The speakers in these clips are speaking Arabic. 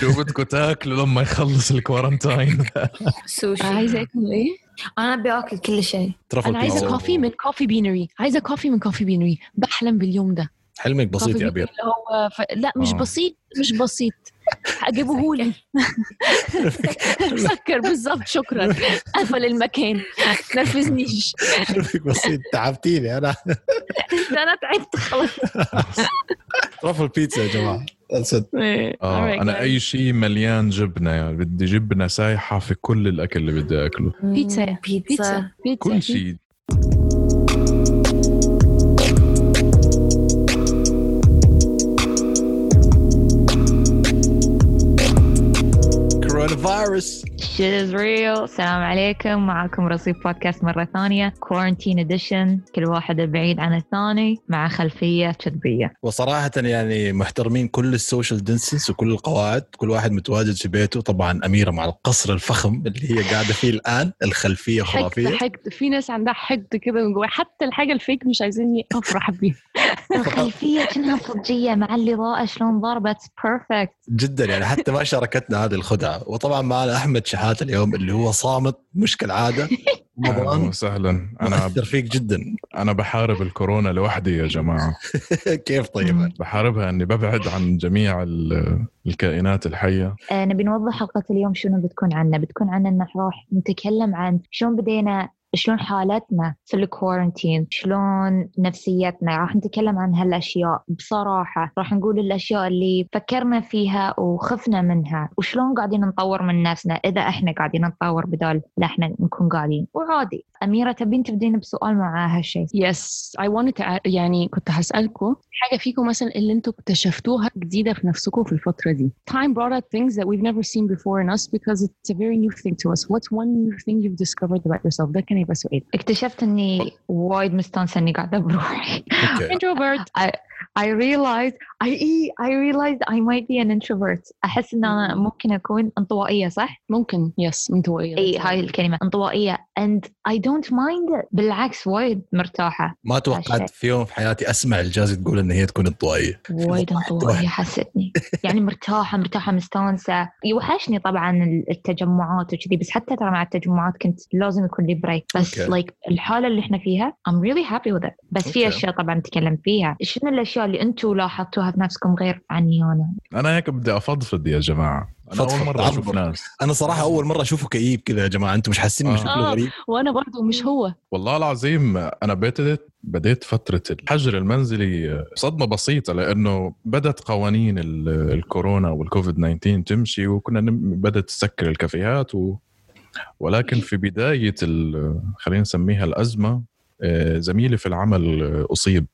شو بدكم تاكلوا لما يخلص ال quarantine سوشي. عايزة أكل إيه؟ أنا أبي أكل كل شيء. truffle أنا عايزة بيتزا coffee من Coffee Beanery عايزة coffee من Coffee Beanery بحلم باليوم ده. حلمك بسيط يا اللي هو ف... لا مش آه. بسيط مش بسيط. اجيبهولي سكر. بالظبط. شكرا. قفل المكان. نرفزنيش. حلمك بسيط. تعبتيني أنا. أنا تعبت خلاص. truffle بيتزا يا جماعة. That's it. آه أنا. أي شيء مليان جبنة يعني بدي جبنة سايحة في كل الأكل اللي بدي أكله. بيتزا بيتزا. بيتزا. بيتزا. كل شيء. فيروس Shit is real. السلام عليكم معكم رصيف بودكاست مرة ثانية. quarantine edition كل واحد بعيد عن الثاني. مع خلفية كذبية وصراحة يعني محترمين كل ال social distance وكل القواعد. كل واحد متواجد في بيته. طبعا أميرة مع القصر الفخم اللي هي قاعدة فيه الآن. الخلفية حقد خرافية. حقد. في ناس عندها حقد كده من جوا حتى الحاجة ال fake مش عايزيني افرح بيها الخلفية كأنها صجية مع الإضاءة شلون ضربت؟ perfect جدا يعني حتى ما شاركتنا هذه الخدعة. وطبعا معنا أحمد شحات اليوم اللي هو صامت مش كالعادة أهلا رمضان وسهلا. أنا مؤثر فيك جدا. أنا بحارب الكورونا لوحدي يا جماعة. كيف طيب؟ بحاربها إني ببعد عن جميع ال- الكائنات الحية. نبي نوضح حلقة اليوم شنو بتكون عنا. بتكون عنا إن راح نتكلم عن شلون بدينا شلون حالتنا في الكورنتين شلون نفسيتنا؟ راح نتكلم عن هالأشياء. بصراحة راح نقول الأشياء اللي فكرنا فيها وخفنا منها. وشلون قاعدين نطور من نفسنا إذا إحنا قاعدين نتطور بدال لا إحنا نكون قاعدين؟ وعادي. أميرة تبين تبدين بسؤال مع هالشيء يس اي wanted يعني كنت هسألكم حاجة فيكم مثلا اللي أنتوا اكتشفتوها جديدة في نفسكم في الفترة دي. Time brought out things that we've never seen before in us because it's a very new thing to us. What's one new thing you've discovered about yourself? ده كان يبقى سؤال. اكتشفت إني وايد مستانسة إني قاعدة بروحي Introvert. I realized I I realized I might be an introvert. أحس إن أنا ممكن أكون انطوائية صح؟ ممكن يس انطوائية. اي هاي الكلمة انطوائية. And I don't mind it بالعكس وايد مرتاحة. ما توقعت في يوم في حياتي أسمع الجاز تقول إن هي تكون انطوائية. وايد انطوائية. حستني. يعني مرتاحة مرتاحة مستانسة. يوحشني طبعا التجمعات وكذي بس حتى ترى مع التجمعات كنت لازم يكون لي break بس okay. like الحالة اللي إحنا فيها I'm really happy with it. بس في okay. أشياء طبعا نتكلم فيها. شنو الأشياء اللي أنتم لاحظتوها في نفسكم غير عني أنا أنا هيك بدي أفضفض يا جماعة أنا فضفض، أول مرة. أشوف ناس أنا صراحة أول مرة أشوفه كئيب كذا يا جماعة أنتم مش حاسين آه. شكله آه. غريب وأنا برضو مش هو. والله العظيم أنا بديت بديت فترة الحجر المنزلي صدمة بسيطة لأنه بدأت قوانين ال- الكورونا والكوفيد 19 تمشي وكنا بدأت تسكر الكافيهات و... ولكن في بداية ال... خلينا نسميها الأزمة آه، زميلي في العمل آه، أصيب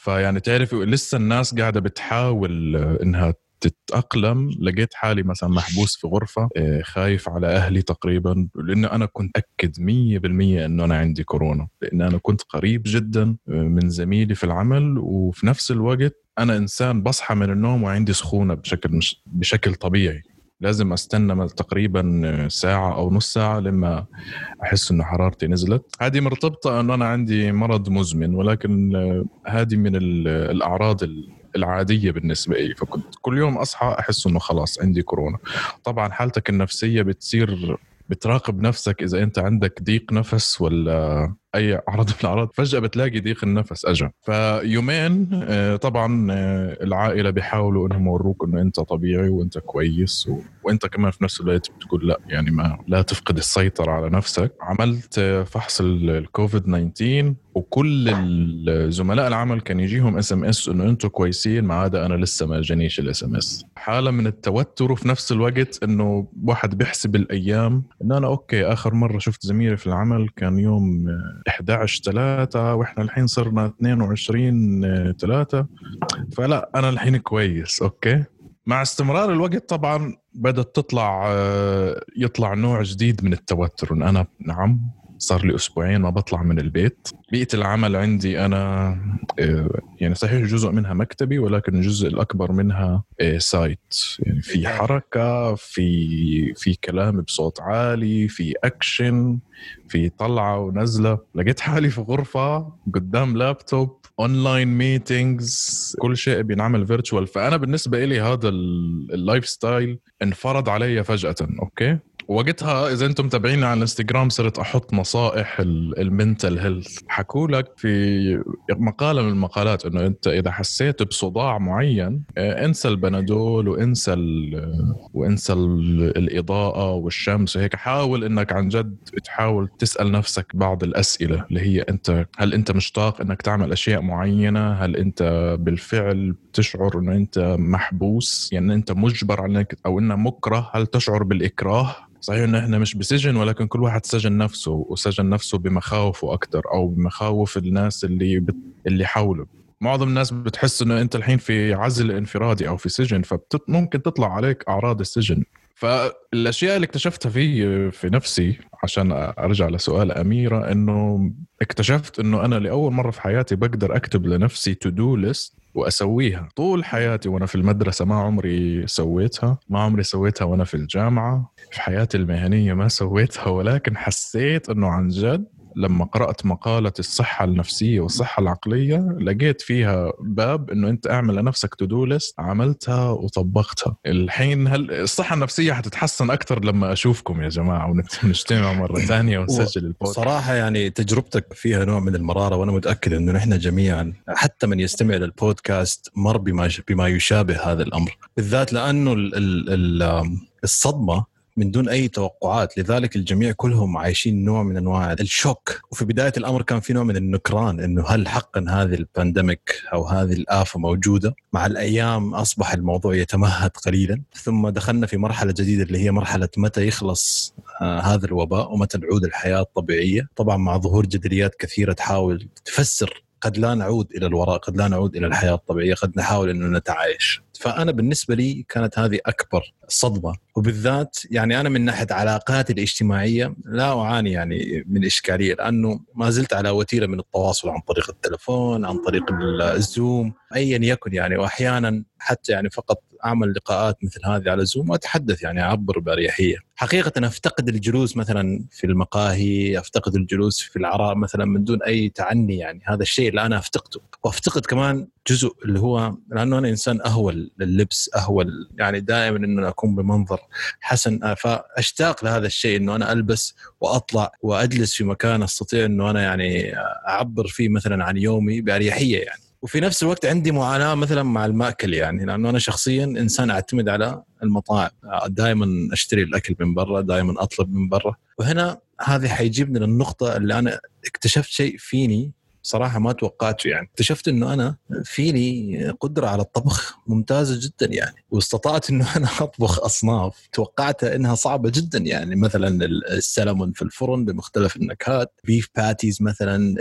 فيعني تعرفي لسه الناس قاعدة بتحاول آه، إنها تتأقلم. لقيت حالي مثلا محبوس في غرفة آه، خايف على أهلي تقريبا لأنه أنا كنت أكد 100% أنه أنا عندي كورونا. لأن أنا كنت قريب جدا آه، من زميلي في العمل وفي نفس الوقت أنا إنسان بصحى من النوم وعندي سخونة بشكل مش بشكل طبيعي. لازم أستنى تقريبا ساعة أو نص ساعة لما أحس إنه حرارتي نزلت. هذه مرتبطة إنه أنا عندي مرض مزمن ولكن هذه من ال- الأعراض ال- العادية بالنسبة لي. فكنت كل يوم أصحى أحس إنه خلاص عندي كورونا. طبعا حالتك النفسية بتصير بتراقب نفسك إذا أنت عندك ضيق نفس ولا أي عرض من الأعراض فجأة بتلاقي ضيق النفس أجا. فيومين آه، طبعا آه، العائلة بيحاولوا إنهم يوروك إنه أنت طبيعي وأنت كويس و... وأنت كمان في نفس الوقت بتقول لا يعني ما لا تفقد السيطرة على نفسك. عملت فحص ال- الكوفيد 19 وكل زملاء العمل كان يجيهم SMS إنه أنتم كويسين ما عدا أنا لسه ما جانيش ال SMS حالة من التوتر وفي نفس الوقت إنه واحد بيحسب الأيام إنه أنا okay آخر مرة شفت زميلي في العمل كان يوم آه، 11 3 وإحنا الحين صرنا 22 3 فلا أنا الحين كويس okay؟ مع استمرار الوقت طبعا بدأت تطلع آه، يطلع نوع جديد من التوتر. ان أنا نعم صار لي أسبوعين ما بطلع من البيت. بيئة العمل عندي أنا آه، يعني صحيح جزء منها مكتبي ولكن الجزء الأكبر منها آه، site يعني في حركة في في كلام بصوت عالي في اكشن في طلعة ونزلة. لقيت حالي في غرفة قدام laptop online meetings كل شيء بينعمل virtual فأنا بالنسبة لي هذا ال- ال lifestyle انفرض علي فجأة okay؟ وقتها إذا أنتم متابعيني على الإنستغرام صرت أحط نصائح ال mental health حكوا لك في مقالة من المقالات إنه أنت إذا حسيت بصداع معين آه، انسى البنادول وانسى وانسى ال- الإضاءة والشمس وهيك. حاول إنك عن جد تحاول تسأل نفسك بعض الأسئلة اللي هي أنت هل أنت مشتاق إنك تعمل أشياء معينة؟ هل أنت بالفعل تشعر إنه أنت محبوس؟ يعني أنت مجبر على إنك أو مكره هل تشعر بالإكراه؟ صحيح انه إحنا مش بسجن ولكن كل واحد سجن نفسه وسجن نفسه بمخاوفه أكثر أو بمخاوف الناس اللي بت... اللي حوله. معظم الناس بتحس إنه أنت الحين في عزل انفرادي أو في سجن فممكن تطلع عليك أعراض السجن. فالأشياء اللي اكتشفتها في في نفسي عشان أرجع لسؤال أميرة إنه اكتشفت إنه أنا لأول مرة في حياتي بقدر أكتب لنفسي to-do list وأسويها. طول حياتي وأنا في المدرسة ما عمري سويتها ما عمري سويتها وأنا في الجامعة. في حياتي المهنية ما سويتها ولكن حسيت إنه عن جد لما قرأت مقالة الصحة النفسية والصحة العقلية لقيت فيها باب إنه أنت أعمل لنفسك تو ليست عملتها وطبقتها. الحين هل الصحة النفسية حتتحسن أكثر لما أشوفكم يا جماعة ونجتمع مرة ثانية ونسجل البودكاست؟ صراحة يعني تجربتك فيها نوع من المرارة وأنا متأكد أنه نحن جميعا حتى من يستمع للبودكاست مر بما بما يشابه هذا الأمر. بالذات لأنه ال ال ال الصدمة من دون أي توقعات. لذلك الجميع كلهم عايشين نوع من أنواع ال shock. وفي بداية الأمر كان في نوع من النكران إنه هل حقا هذه ال pandemic أو هذه الآفة موجودة؟ مع الأيام أصبح الموضوع يتمهد قليلا. ثم دخلنا في مرحلة جديدة اللي هي مرحلة متى يخلص آه هذا الوباء ومتى نعود الحياة الطبيعية. طبعا مع ظهور جدليات كثيرة تحاول تفسر قد لا نعود إلى الوراء قد لا نعود إلى الحياة الطبيعية قد نحاول إنه نتعايش. فأنا بالنسبة لي كانت هذه أكبر صدمة. وبالذات يعني أنا من ناحية علاقاتي الاجتماعية لا أعاني يعني من إشكالية لأنه ما زلت على وتيرة من التواصل عن طريق التلفون عن طريق الزوم ايا يكن يعني. واحيانا حتى يعني فقط أعمل لقاءات مثل هذه على زوم وأتحدث يعني اعبر باريحية. حقيقة أفتقد الجلوس مثلا في المقاهي أفتقد الجلوس في العراء مثلا من دون أي تعني يعني. هذا الشيء اللي أنا أفتقده. وأفتقد كمان جزء اللي هو لأنه أنا إنسان أهول لللبس اهول يعني دائما انه أكون بمنظر حسن. فأشتاق لهذا الشيء إنه أنا ألبس وأطلع وأجلس في مكان أستطيع إنه أنا يعني أعبر فيه مثلا عن يومي بأريحية يعني. وفي نفس الوقت عندي معاناة مثلا مع المأكل يعني. لأنه أنا شخصيا إنسان أعتمد على المطاعم. دائما أشتري الأكل من برا دائما أطلب من برا. وهنا هذه حيجيبني للنقطة اللي أنا اكتشفت شيء فيني صراحة ما توقعته يعني. اكتشفت إنه أنا فيني قدرة على الطبخ ممتازة جدا يعني. واستطعت إنه أنا أطبخ أصناف توقعت إنها صعبة جدا يعني. مثلا السلمون في الفرن بمختلف النكهات beef patties مثلا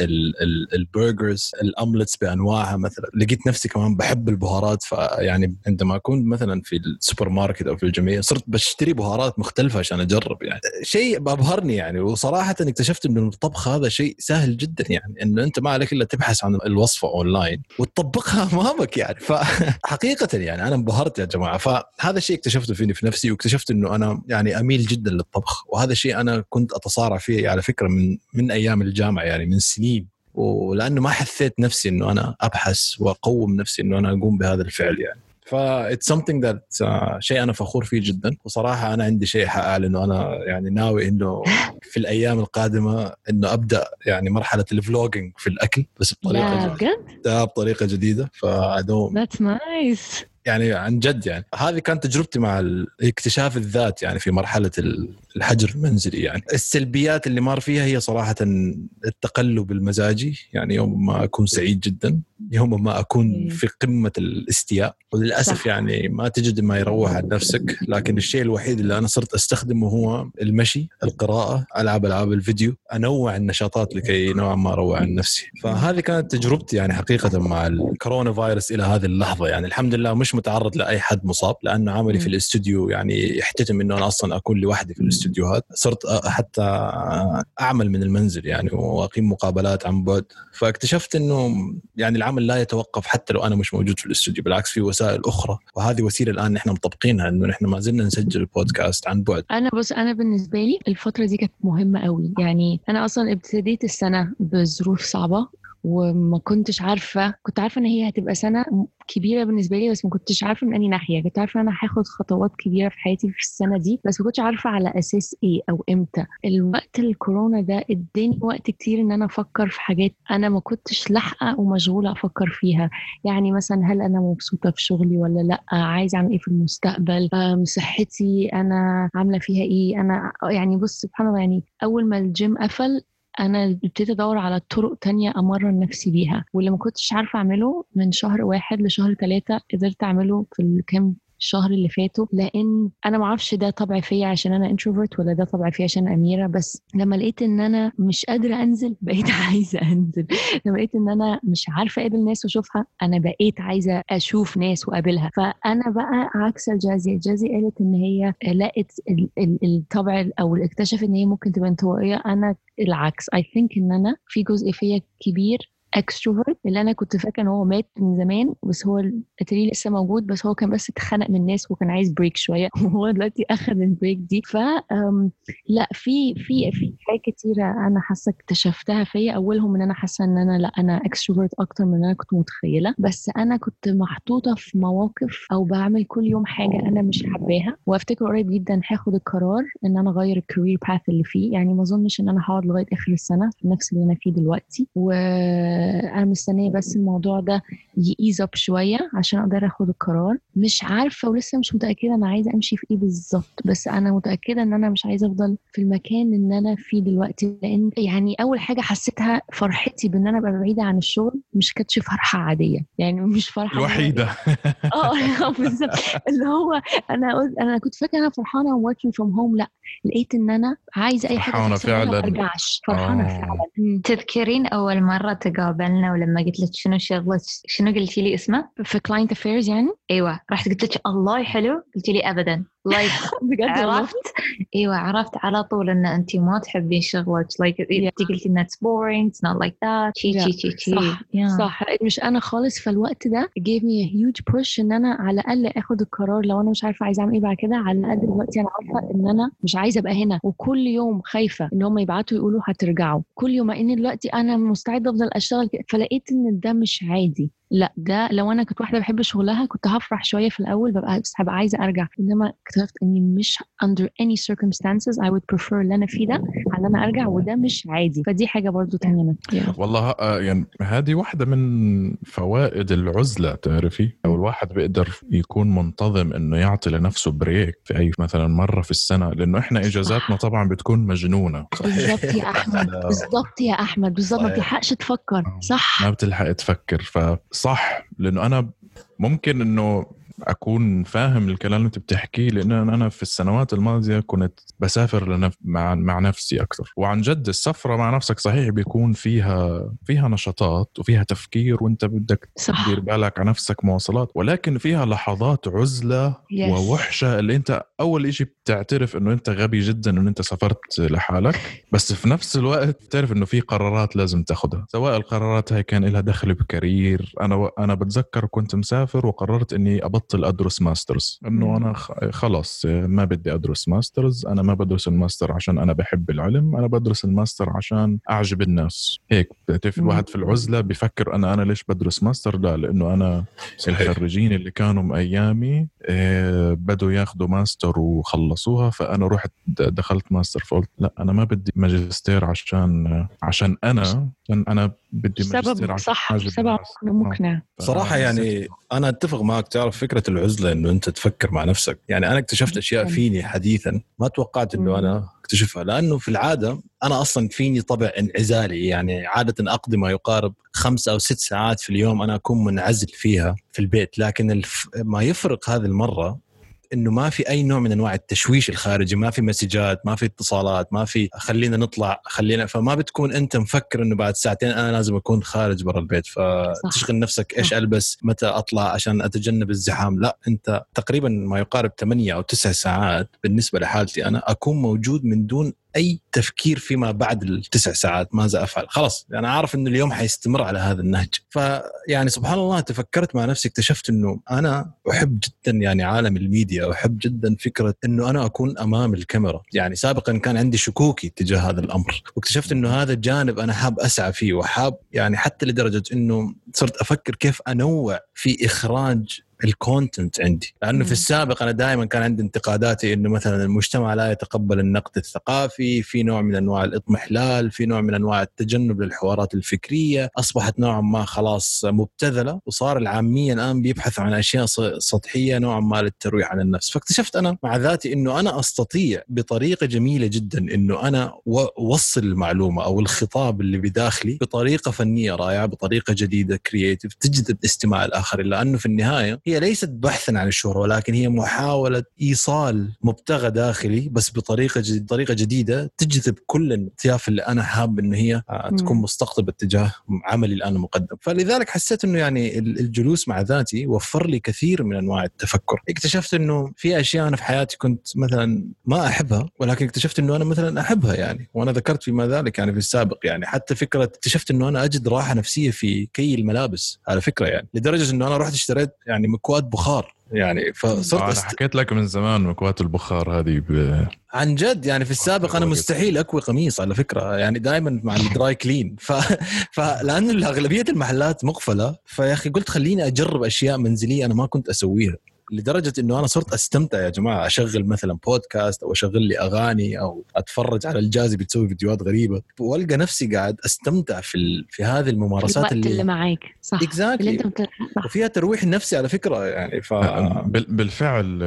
ال burgers ال omelettes بأنواعها مثلا. لقيت نفسي كمان بحب البهارات فيعني عندما اكون مثلا في السوبر ماركت أو في الجمعية صرت بشتري بهارات مختلفة عشان أجرب يعني. شيء ابهرني يعني. وصراحة اكتشفت إنه الطبخ هذا شيء سهل جدا يعني. إنه أنت ما عليك إلا تبحث عن الوصفة أونلاين وتطبقها أمامك يعني. فحقيقة يعني أنا انبهرت يا جماعة. فهذا الشيء اكتشفته فيني في نفسي واكتشفت إنه أنا يعني أميل جدا للطبخ. وهذا الشيء أنا كنت أتصارع فيه على فكرة من من أيام الجامعة يعني من سنين. ولأنه ما حسيت نفسي إنه أنا أبحث وأقوم نفسي إنه أنا أقوم بهذا الفعل يعني. ف it's something that uh, شيء أنا فخور فيه جدا. وصراحة أنا عندي شيء حاعلنه أنا يعني ناوي إنه في الأيام القادمة إنه أبدأ يعني مرحلة ال vlogging في الأكل بس بطريقة لا بجد؟ ده بطريقة جديدة. فا That's nice. يعني عن جد يعني. هذه كانت تجربتي مع اكتشاف الذات يعني في مرحلة الحجر المنزلي يعني. السلبيات اللي مر فيها هي صراحة التقلب المزاجي يعني يوم ما أكون سعيد جدا يوم ما أكون في قمة الاستياء. وللأسف. يعني ما تجد ما يروح عن نفسك لكن الشيء الوحيد اللي أنا صرت أستخدمه هو المشي القراءة العب ألعاب الفيديو أنوع النشاطات لكي نوعا ما أروع عن نفسي. فهذه كانت تجربتي يعني حقيقة مع الكورونا فايروس إلى هذه اللحظة يعني. الحمد لله مش متعرض لأي حد مصاب لأنه عملي في الاستوديو يعني يحتتم إنه أنا أصلا أكون لوحدي في الاستوديو. الاستديوهات صرت حتى أعمل من المنزل يعني وأقيم مقابلات عن بعد. فاكتشفت إنه يعني العمل لا يتوقف حتى لو أنا مش موجود في الاستوديو بالعكس في وسائل أخرى. وهذه وسيلة الآن نحن مطبقينها إنه نحن ما زلنا نسجل البودكاست عن بعد. أنا بص أنا بالنسبة لي الفترة دي كانت مهمة قوي يعني أنا أصلا ابتديت السنة بظروف صعبة. وما كنتش عارفة كنت عارفة إن هي هتبقى سنة كبيرة بالنسبة لي بس ما كنتش عارفة من انهي ناحية. كنت عارفة إن أنا هاخد خطوات كبيرة في حياتي في السنة دي بس ما كنتش عارفة على أساس إيه أو إمتى. الوقت الكورونا ده إداني وقت كتير إن أنا أفكر في حاجات أنا ما كنتش لاحقة ومشغولة أفكر فيها. يعني مثلا هل أنا مبسوطة في شغلي ولا لأ؟ عايزه أعمل إيه في المستقبل؟ صحتي أنا عاملة فيها إيه؟ أنا يعني بص سبحان الله يعني أول ما الجيم قفل أنا ابتديت أدور على طرق تانية أمرن نفسي بيها واللي ما كنتش عارفة أعمله من شهر واحد لشهر ثلاثة قدرت أعمله في الكام الشهر اللي فاتوا لأن أنا ما أعرفش ده طبع فيا عشان أنا introvert ولا ده طبع فيا عشان أميرة بس لما لقيت إن أنا مش قادرة أنزل بقيت عايزة أنزل. لما لقيت إن أنا مش عارفة أقابل ناس وأشوفها أنا بقيت عايزة أشوف ناس وأقابلها. فأنا بقى عكس الجازي الجازي قالت إن هي لقت ال- ال- الطبع أو اكتشف إن هي ممكن تبقى انطوائية. أنا العكس I think إن أنا في جزء فيا كبير extrovert اللي أنا كنت فاكرة إن هو مات من زمان بس هو أتاري لسه موجود بس هو كان بس اتخنق من الناس وكان عايز break شوية. وهو دلوقتي أخذ ال break دي. ف لا في في في حاجات كتيرة أنا حاسة اكتشفتها فيا. أولهم إن أنا حاسة إن أنا لا أنا extrovert أكتر من أنا كنت متخيلة. بس أنا كنت محطوطة في مواقف أو بعمل كل يوم حاجة أنا مش حباها. وأفتكر قريب جدا هاخد القرار إن أنا أغير ال career path اللي فيه. يعني ما أظنش إن أنا هقعد لغاية آخر السنة في نفس اللي أنا فيه دلوقتي. وأنا مستنية بس الموضوع ده ease up شوية عشان أقدر آخد القرار. مش عارفة ولسه مش متأكدة أنا عايزة أمشي في إيه بالظبط بس أنا متأكدة إن أنا مش عايزة أفضل في المكان اللي أنا فيه دلوقتي. لأن يعني أول حاجة حسيتها فرحتي بإن أنا أبقى بعيدة عن الشغل مش كانتش فرحة عادية. يعني مش فرحة الوحيدة. آه بالظبط. اللي هو أنا قلت أنا كنت فاكرة أنا فرحانة working from home لأ لقيت إن أنا عايزة أي حاجة فرحانة تحصل لي ما فعلاً. ارجعش فرحانة آه. فعلا. تذكرين أول مرة تقابلنا ولما قلت لك شنو شغلك شنو قلتي لي اسمه؟ في client affairs يعني إيوه رحت قلت لك الله حلو قلتي لي ابدا like بجد عرفت؟ إيوه عرفت على طول إن انت ما تحبين شغلك. Like انت قلتي انها boring it's not like that شي. شي شي شي. صح Yeah. صح. مش أنا خالص. فالوقت ده gave me a huge push إن أنا على الأقل آخد القرار. لو أنا مش عارفة عايزة أعمل إيه بعد كده على الأقل دلوقتي أنا عارفة إن أنا مش عايزة أبقى هنا. وكل يوم خايفة إن هم يبعتوا يقولوا هترجعوا. كل يوم مع إن دلوقتي أنا مستعدة أفضل أشتغل فلقيت إن ده مش عادي. لا ده لو أنا كنت واحدة بحب شغلها كنت هفرح شوية في الأول ببقى بس هبقى عايزة أرجع. إنما اكتشفت إني مش under any circumstances I would prefer اللي أنا فيه ده على إن أنا أرجع وده مش عادي. فدي حاجة برضو تانية أنا فيها. والله آه، يعني هذه واحدة من فوائد العزلة تعرفي؟ أو الواحد بيقدر يكون منتظم إنه يعطي لنفسه بريك في أي مثلا مرة في السنة لأنه إحنا إجازاتنا طبعا بتكون مجنونة. بالظبط يا أحمد بالظبط يا أحمد بالظبط ما. بتلحقش تفكر. صح. ما بتلحق تفكر. فصح لأنه أنا ممكن إنه أكون فاهم الكلام اللي أنت بتحكيه لأن أنا في السنوات الماضية كنت بسافر لنف... مع مع نفسي أكثر. وعن جد السفرة مع نفسك صحيح بيكون فيها فيها نشاطات وفيها تفكير وأنت بدك تدير بالك على نفسك مواصلات ولكن فيها لحظات عزلة Yes. ووحشة اللي أنت أول إشي بتعترف إنه أنت غبي جدا إنه أنت سافرت لحالك. بس في نفس الوقت بتعرف إنه في قرارات لازم تاخذها سواء القرارات هاي كان لها دخل ب career أنا أنا بتذكر كنت مسافر وقررت إني أبطل ادرس masters إنه أنا خ- خلص ما بدي ادرس masters أنا ما بدرس الماستر عشان أنا بحب العلم أنا بدرس الماستر عشان أعجب الناس. هيك بتعرف الواحد في العزلة بفكر أنا أنا ليش بدرس ماستر؟ لا لأنه أنا صحيح. الخريجين اللي كانوا من ايامي آه، بدوا ياخذوا ماستر وخلصوها فأنا رحت دخلت ماستر فقلت لا أنا ما بدي ماجستير عشان عشان أنا عشان أنا بدي ماجستير سبب عشان صح أعجب سبب. مقنع. صراحة يعني أنا أتفق معك تعرف فكرة العزلة إنه أنت تفكر مع نفسك يعني أنا اكتشفت أشياء جداً. فيني حديثا ما توقعت إنه مم. أنا أكتشفها لأنه في العادة أنا أصلا فيني طبع انعزالي يعني عادة أقضي ما يقارب خمس أو ست ساعات في اليوم أنا أكون منعزل فيها في البيت لكن الف... ما يفرق هذه المرة إنه ما في أي نوع من أنواع التشويش الخارجي ما في مسجات ما في اتصالات ما في خلينا نطلع خلينا فما بتكون أنت مفكر إنه بعد ساعتين أنا لازم أكون خارج برا البيت. فتشغل نفسك إيش ألبس متى أطلع عشان أتجنب الزحام. لا أنت تقريبا ما يقارب 8 أو 9 ساعات بالنسبة لحالتي أنا أكون موجود من دون أي تفكير فيما بعد التسع ساعات ماذا أفعل؟ خلاص أنا عارف إنه اليوم حيستمر على هذا النهج. فيعني سبحان الله تفكرت مع نفسي اكتشفت إنه أنا أحب جدا يعني عالم الميديا احب جدا فكرة إنه أنا أكون أمام الكاميرا. يعني سابقا كان عندي شكوكي تجاه هذا الأمر. واكتشفت إنه هذا الجانب أنا حاب أسعى فيه وحاب يعني حتى لدرجة إنه صرت أفكر كيف أنوع في إخراج ال content عندي. لأنه في السابق أنا دائما كان عندي انتقاداتي إنه مثلا المجتمع لا يتقبل النقد الثقافي في نوع من أنواع الاضمحلال في نوع من أنواع التجنب للحوارات الفكرية. أصبحت نوعا ما خلاص مبتذلة وصار العاميه الان بيبحثوا عن أشياء سطحية نوعا ما للترويح عن النفس. فاكتشفت أنا مع ذاتي إنه أنا أستطيع بطريقة جميلة جدا إنه أنا اوصل المعلومة أو الخطاب اللي بداخلي بطريقة فنية رائعة بطريقة جديدة كرييتيف تجذب استماع الآخرين. لأنه في النهاية هي ليست بحثا عن الشهرة ولكن هي محاولة إيصال مبتغى داخلي بس بطريقة جديدة, طريقة جديدة تجذب كل الأطياف اللي أنا حاب إن هي تكون مستقطبة اتجاه عملي الآن المقدم. فلذلك حسيت إنه يعني الجلوس مع ذاتي وفر لي كثير من أنواع التفكر. اكتشفت إنه في أشياء أنا في حياتي كنت مثلا ما أحبها ولكن اكتشفت إنه أنا مثلا أحبها يعني وأنا ذكرت فيما ذلك يعني في السابق يعني. حتى فكرة اكتشفت إنه أنا أجد راحة نفسية في كي الملابس على فكرة يعني. لدرجة إنه أنا رحت اشتريت يعني مكوات بخار. يعني فصرت أنا حكيت لك من زمان مكوات البخار هذه ب... عن جد يعني في السابق أنا مستحيل أكوي قميص على فكرة يعني دائما مع الدراي كلين ف... فلان اغلبيه المحلات مقفلة فيا أخي قلت خليني أجرب أشياء منزلية أنا ما كنت أسويها. لدرجة إنه أنا صرت أستمتع يا جماعة أشغل مثلا بودكاست أو أشغل لي أغاني أو أتفرج على الجازي بتسوي فيديوهات غريبة. والقى نفسي قاعد أستمتع في ال... في هذه الممارسات اللي, اللي معاك صح. Exactly. اللي أنت بت... وفيها ترويح نفسي على فكرة يعني ف... بالفعل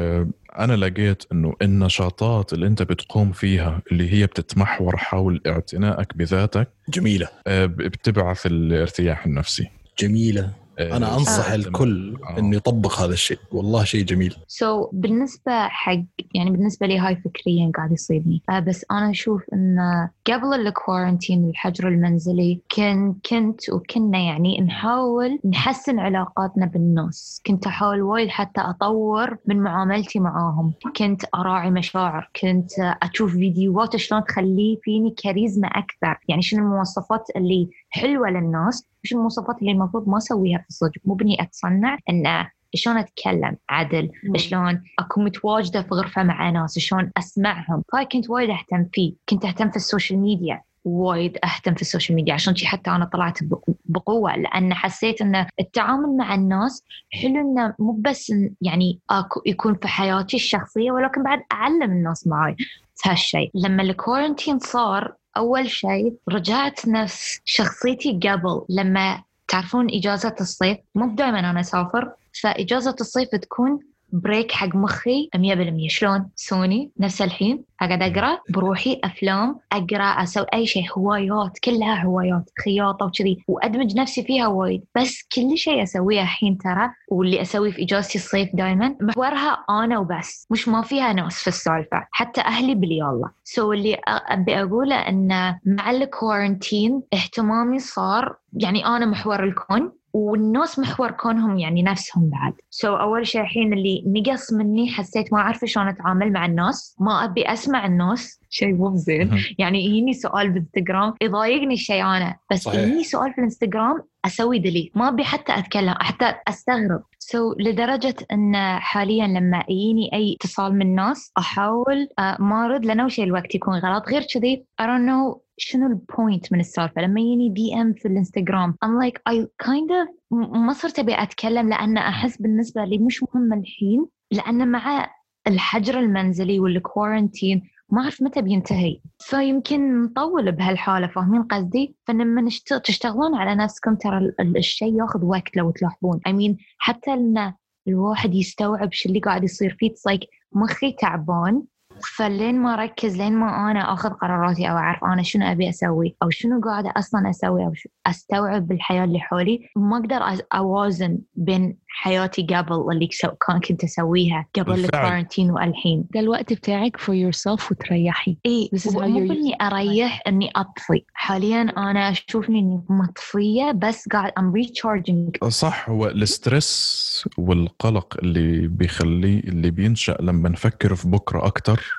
أنا لقيت إنه النشاطات اللي أنت بتقوم فيها اللي هي بتتمحور حول اعتنائك بذاتك جميلة. بتبعث الارتياح النفسي. جميلة. أنا أنصح آه. الكل آه. إنه يطبق هذا الشيء. والله شيء جميل. so, بالنسبة حق يعني بالنسبة لي هاي فكريا قاعد يصيبني. آه بس أنا أشوف إن قبل ال quarantine الحجر المنزلي كان كنت وكنا يعني نحاول نحسن علاقاتنا بالناس. كنت أحاول وايد حتى أطور من معاملتي معاهم. كنت أراعي مشاعر. كنت أشوف فيديوهات شلون تخلي فيني كاريزما أكثر. يعني شنو المواصفات اللي حلوة للناس. وش المواصفات اللي المفروض ما أسويها في الصدق؟ مو بأني أتصنع إن شلون أتكلم؟ عدل. مم. شلون؟ اكون متواجده في غرفة مع ناس شلون أسمعهم؟ فهاي كنت وايد أهتم فيه. كنت أهتم في ال social media. وايد أهتم في ال social media. عشان شي حتى أنا طلعت بقوة. لأن حسيت إن التعامل مع الناس حلو إنه مو بس يعني يكون في حياتي الشخصية ولكن بعد أعلم الناس معي هالشيء لما ال quarantine صار أول شيء رجعت نفس شخصيتي قبل. لما تعرفون إجازة الصيف مو دائما أنا أسافر فإجازة الصيف تكون break حق مخي 100% شلون؟ سوني نفس الحين. أقعد أقرأ بروحي أفلام أقرأ أسوي أي شيء. هوايات كلها هوايات. خياطة وكذي. وأدمج نفسي فيها وايد. بس كل شيء أسويه الحين ترى واللي أسويه في إجازتي الصيف دائما محورها أنا وبس. مش ما فيها ناس في السالفة. حتى أهلي بالياالله so اللي أبي أقوله انه مع ال quarantine اهتمامي صار يعني أنا محور الكون. والناس محور كونهم يعني نفسهم بعد. so, أول شيء الحين اللي نقص مني حسيت ما أعرف شلون أتعامل مع الناس ما أبي أسمع الناس. شيء مو زين يعني يجيني سؤال بالإنستغرام يضايقني الشيء أنا بس يجيني سؤال في الإنستغرام أسوي delete ما أبي حتى أتكلم حتى أستغرب. so, لدرجة إن حاليا لما يجيني أي اتصال من الناس أحاول آه، ما أرد لأنه شيء الوقت يكون غلط. غير كذي I don't know شنو ال point من السالفة. لما يجيني DM في الإنستغرام I'm like I kind of ما صرت أبي أتكلم لأن أحس بالنسبة لي مش مهم الحين لأن مع الحجر المنزلي والكوارنتين ما أعرف متى بينتهي. فيمكن نطول بهالحالة فاهمين قصدي؟ فلما تشتغلون على نفسكم ترى الشيء ياخذ وقت لو تلاحظون. I mean حتى إن الواحد يستوعب شو اللي قاعد يصير. فيه like مخي تعبان فلين ما اركز لين ما أنا آخذ قراراتي أو أعرف أنا شنو أبي أسوي أو شنو قاعدة أصلا أسوي أو شو- أستوعب بالحياة اللي حولي ما أقدر أوازن بين حياتي قبل اللي كان كنت أسويها قبل. ال quarantine والحين. ده الوقت بتاعك for yourself وتريحي. إي This is how مو بإني أريح إني أطفي. حاليا أنا أشوفني إني مطفية بس قاعد I'm recharging صح هو ال stress والقلق اللي بيخليه اللي بينشأ لما نفكر في بكرة أكتر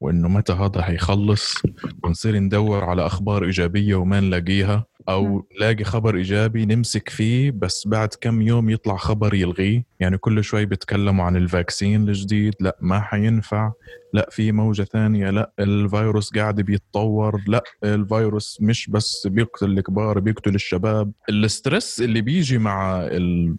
وإنه متى هذا هيخلص ونصير ندور على أخبار إيجابية وما نلاقيها أو نلاقي خبر إيجابي نمسك فيه بس بعد كم يوم يطلع خبر يلغيه. يعني كل شوي بيتكلموا عن ال vaccine الجديد لا ما حينفع لا في موجة ثانية لا الفيروس قاعد بيتطور لا الفيروس مش بس بيقتل الكبار بيقتل الشباب. ال stress اللي بيجي مع ال...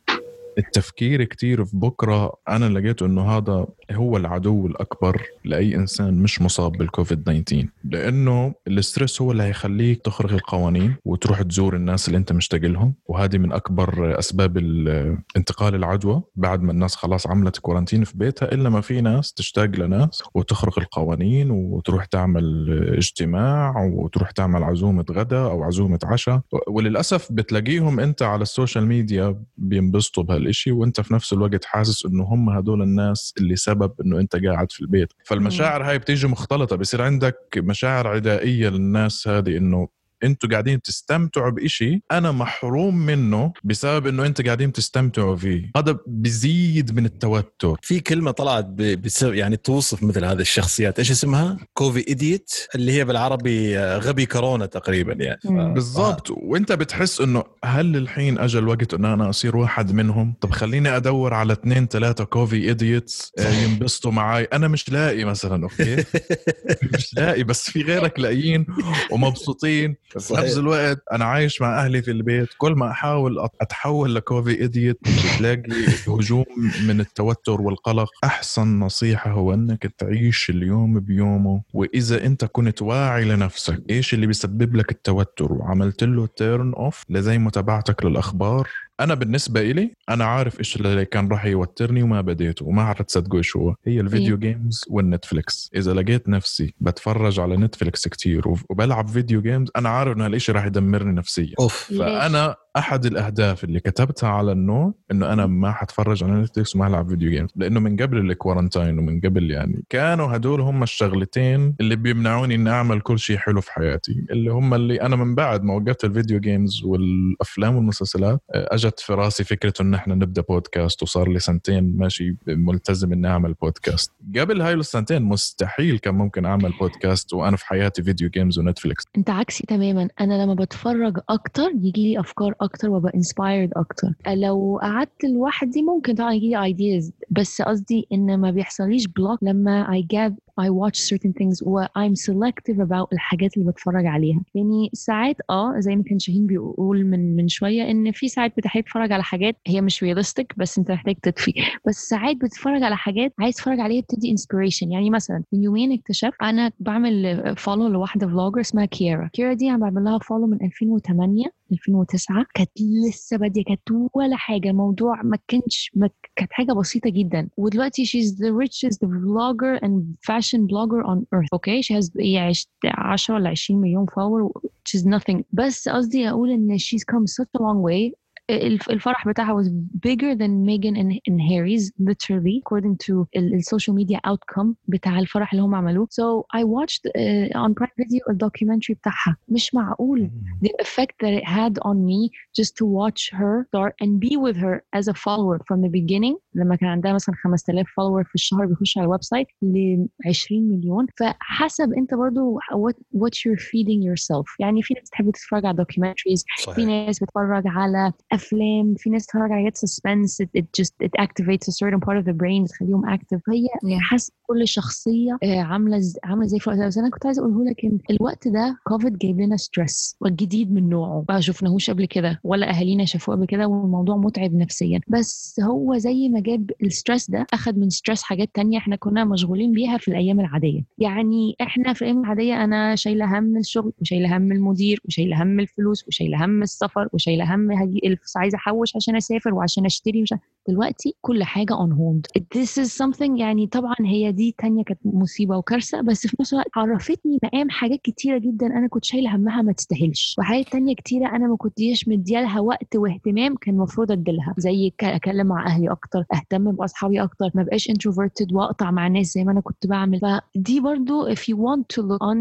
التفكير كتير في بكرة أنا لقيت أنه هذا هو العدو الأكبر لأي إنسان مش مصاب بالكوفيد 19 لأنه ال stress هو اللي هيخليك تخرج القوانين وتروح تزور الناس اللي أنت مشتاق لهم وهذه من أكبر أسباب ال- انتقال العدوى بعد ما الناس خلاص عملت quarantine في بيتها إلا ما في ناس تشتاق لناس وتخرق القوانين وتروح تعمل اجتماع وتروح تعمل عزومة غدا أو عزومة عشاء. وللأسف بتلاقيهم أنت على ال social media بينبسطوا بهالإشي وأنت في نفس الوقت حاسس إنه هم هدول الناس اللي سبب إنه أنت قاعد في البيت. فالمشاعر هاي بتيجي مختلطة بصير عندك مشاعر عدائية للناس هذه إنه أنتوا قاعدين تستمتعوا بإشي أنا محروم منه بسبب إنه انت قاعدين تستمتعوا فيه. هذا بيزيد من التوتر. في كلمة طلعت بسبب يعني توصف مثل هذه الشخصيات. إيش اسمها؟ covidiot اللي هي بالعربي آه، غبي كورونا تقريبا يعني. ف-. بالضبط. وأنت بتحس إنه هل الحين اجى الوقت انه أنا أصير واحد منهم؟ طب خليني أدور على اثنين ثلاثة covidiots ينبسطوا معي أنا مش لاقي مثلا أوكي؟ مش لاقي بس في غيرك لاقيين ومبسوطين. في صحيح. نفس الوقت أنا عايش مع أهلي في البيت كل ما أحاول أتحول ل covidiot بتلاقي هجوم من التوتر والقلق. أحسن نصيحة هو إنك تعيش اليوم بيومه وإذا أنت كنت واعي لنفسك إيش اللي بيسبب لك التوتر؟ وعملت له turn off لزي متابعتك للأخبار؟ أنا بالنسبة إلي أنا عارف إيش اللي كان راح يوترني وما بديته وما عرفت تصدقوا إيش هو. هي ال video games والنتفليكس. إذا لقيت نفسي بتفرج على نتفليكس كتير وب- وبلعب video games أنا عارف إنه هالشيء راح يدمرني نفسيا. أوف. ليش؟ فأنا أحد الأهداف اللي كتبتها على ال note إنه أنا ما حتفرج على نتفليكس وما ألعب video games لأنه من قبل ال quarantine ومن قبل يعني كانوا هدول هم الشغلتين اللي بيمنعوني إني أعمل كل شيء حلو في حياتي. اللي هم اللي أنا من بعد ما وقفت ال video games والأفلام والمسلسلات آه، اجت في راسي فكرة انه إحنا نبدأ بودكاست وصار لي سنتين ماشي ملتزم إني أعمل بودكاست. قبل هاي السنتين مستحيل كان ممكن أعمل بودكاست وأنا في حياتي video games ونتفليكس. أنت عكسي تماما. أنا لما بتفرج أكتر يجي لي أفكار أكتر وأبقى inspired أكتر. لو قعدت لوحدي ممكن طبعا يجي لي ideas بس قصدي إن ما بيحصليش block لما I get I watch certain things و I'm selective about الحاجات اللي بتفرج عليها. يعني ساعات آه زي ما كان شاهين بيقول من من شوية إن في ساعات بتحتاج تتفرج على حاجات هي مش realistic بس أنت محتاج تطفي. بس ساعات بتتفرج على حاجات عايز تتفرج عليها بتدي inspiration. يعني مثلا من يومين اكتشفت أنا بعمل follow لواحدة vlogger اسمها كيرا كيرا دي أنا بعمل لها follow من 2008 2009 كانت لسه باديه كانت ولا حاجة الموضوع ما كانش كانت حاجة بسيطه جدا ودلوقتي she's the richest vlogger and fashion blogger on earth okay she has هي عشت 10 ولا 20 مليون follower which is nothing بس قصدي أقول ان she's come such a long way الفرح بتاعها was bigger than Meghan and, and Harry's literally according to ال, ال social media outcome بتاع الفرح اللي هم عملوه so I watched uh, on Prime Video الدوكيومنتري بتاعها مش معقول the effect that it had on me just to watch her start and be with her as a follower from the beginning لما كان عندها مثلا 5000 follower في الشهر بيخش على الويب سايت ل 20 مليون فحسب انت برضو what, what you're feeding yourself يعني في ناس تحب تتفرج على documentaries في صحيح ناس بتتفرج على أفلام في ناس بتتفرج على حاجات suspense it, just it activates a certain part of the brain بتخليهم active. Yeah. حسب كل شخصية آه، عاملة عاملة زي في وقتها بس أنا كنت عايزة أقوله لك إن الوقت ده كوفيد جايب لنا stress والجديد من نوعه. ما شفناهوش قبل كده ولا أهالينا شافوه قبل كده والموضوع متعب نفسيا. بس هو زي ما جاب ال stress ده أخد من stress حاجات تانية إحنا كنا مشغولين بيها في الأيام العادية. يعني إحنا في الأيام العادية أنا شايلة هم الشغل وشايلة هم المدير وشايلة هم الفلوس وشايلة هم السفر وشايلة هم هجي شخص عايزه أحوش عشان أسافر وعشان أشتري مش دلوقتي كل حاجة اون هولد this is something يعني طبعا هي دي تانية كانت مصيبة وكارثة بس في نفس الوقت عرفتني مقام حاجات كتيرة جدا أنا كنت شايلة همها ما تستاهلش. وحاجات تانية كتيرة أنا ما كنتش مديالها وقت واهتمام كان المفروض أديلها. زي أتكلم مع أهلي أكتر أهتم بأصحابي أكتر ما بقاش introverted وأقطع مع الناس زي ما أنا كنت بعمل. فدي برضو if you want to look on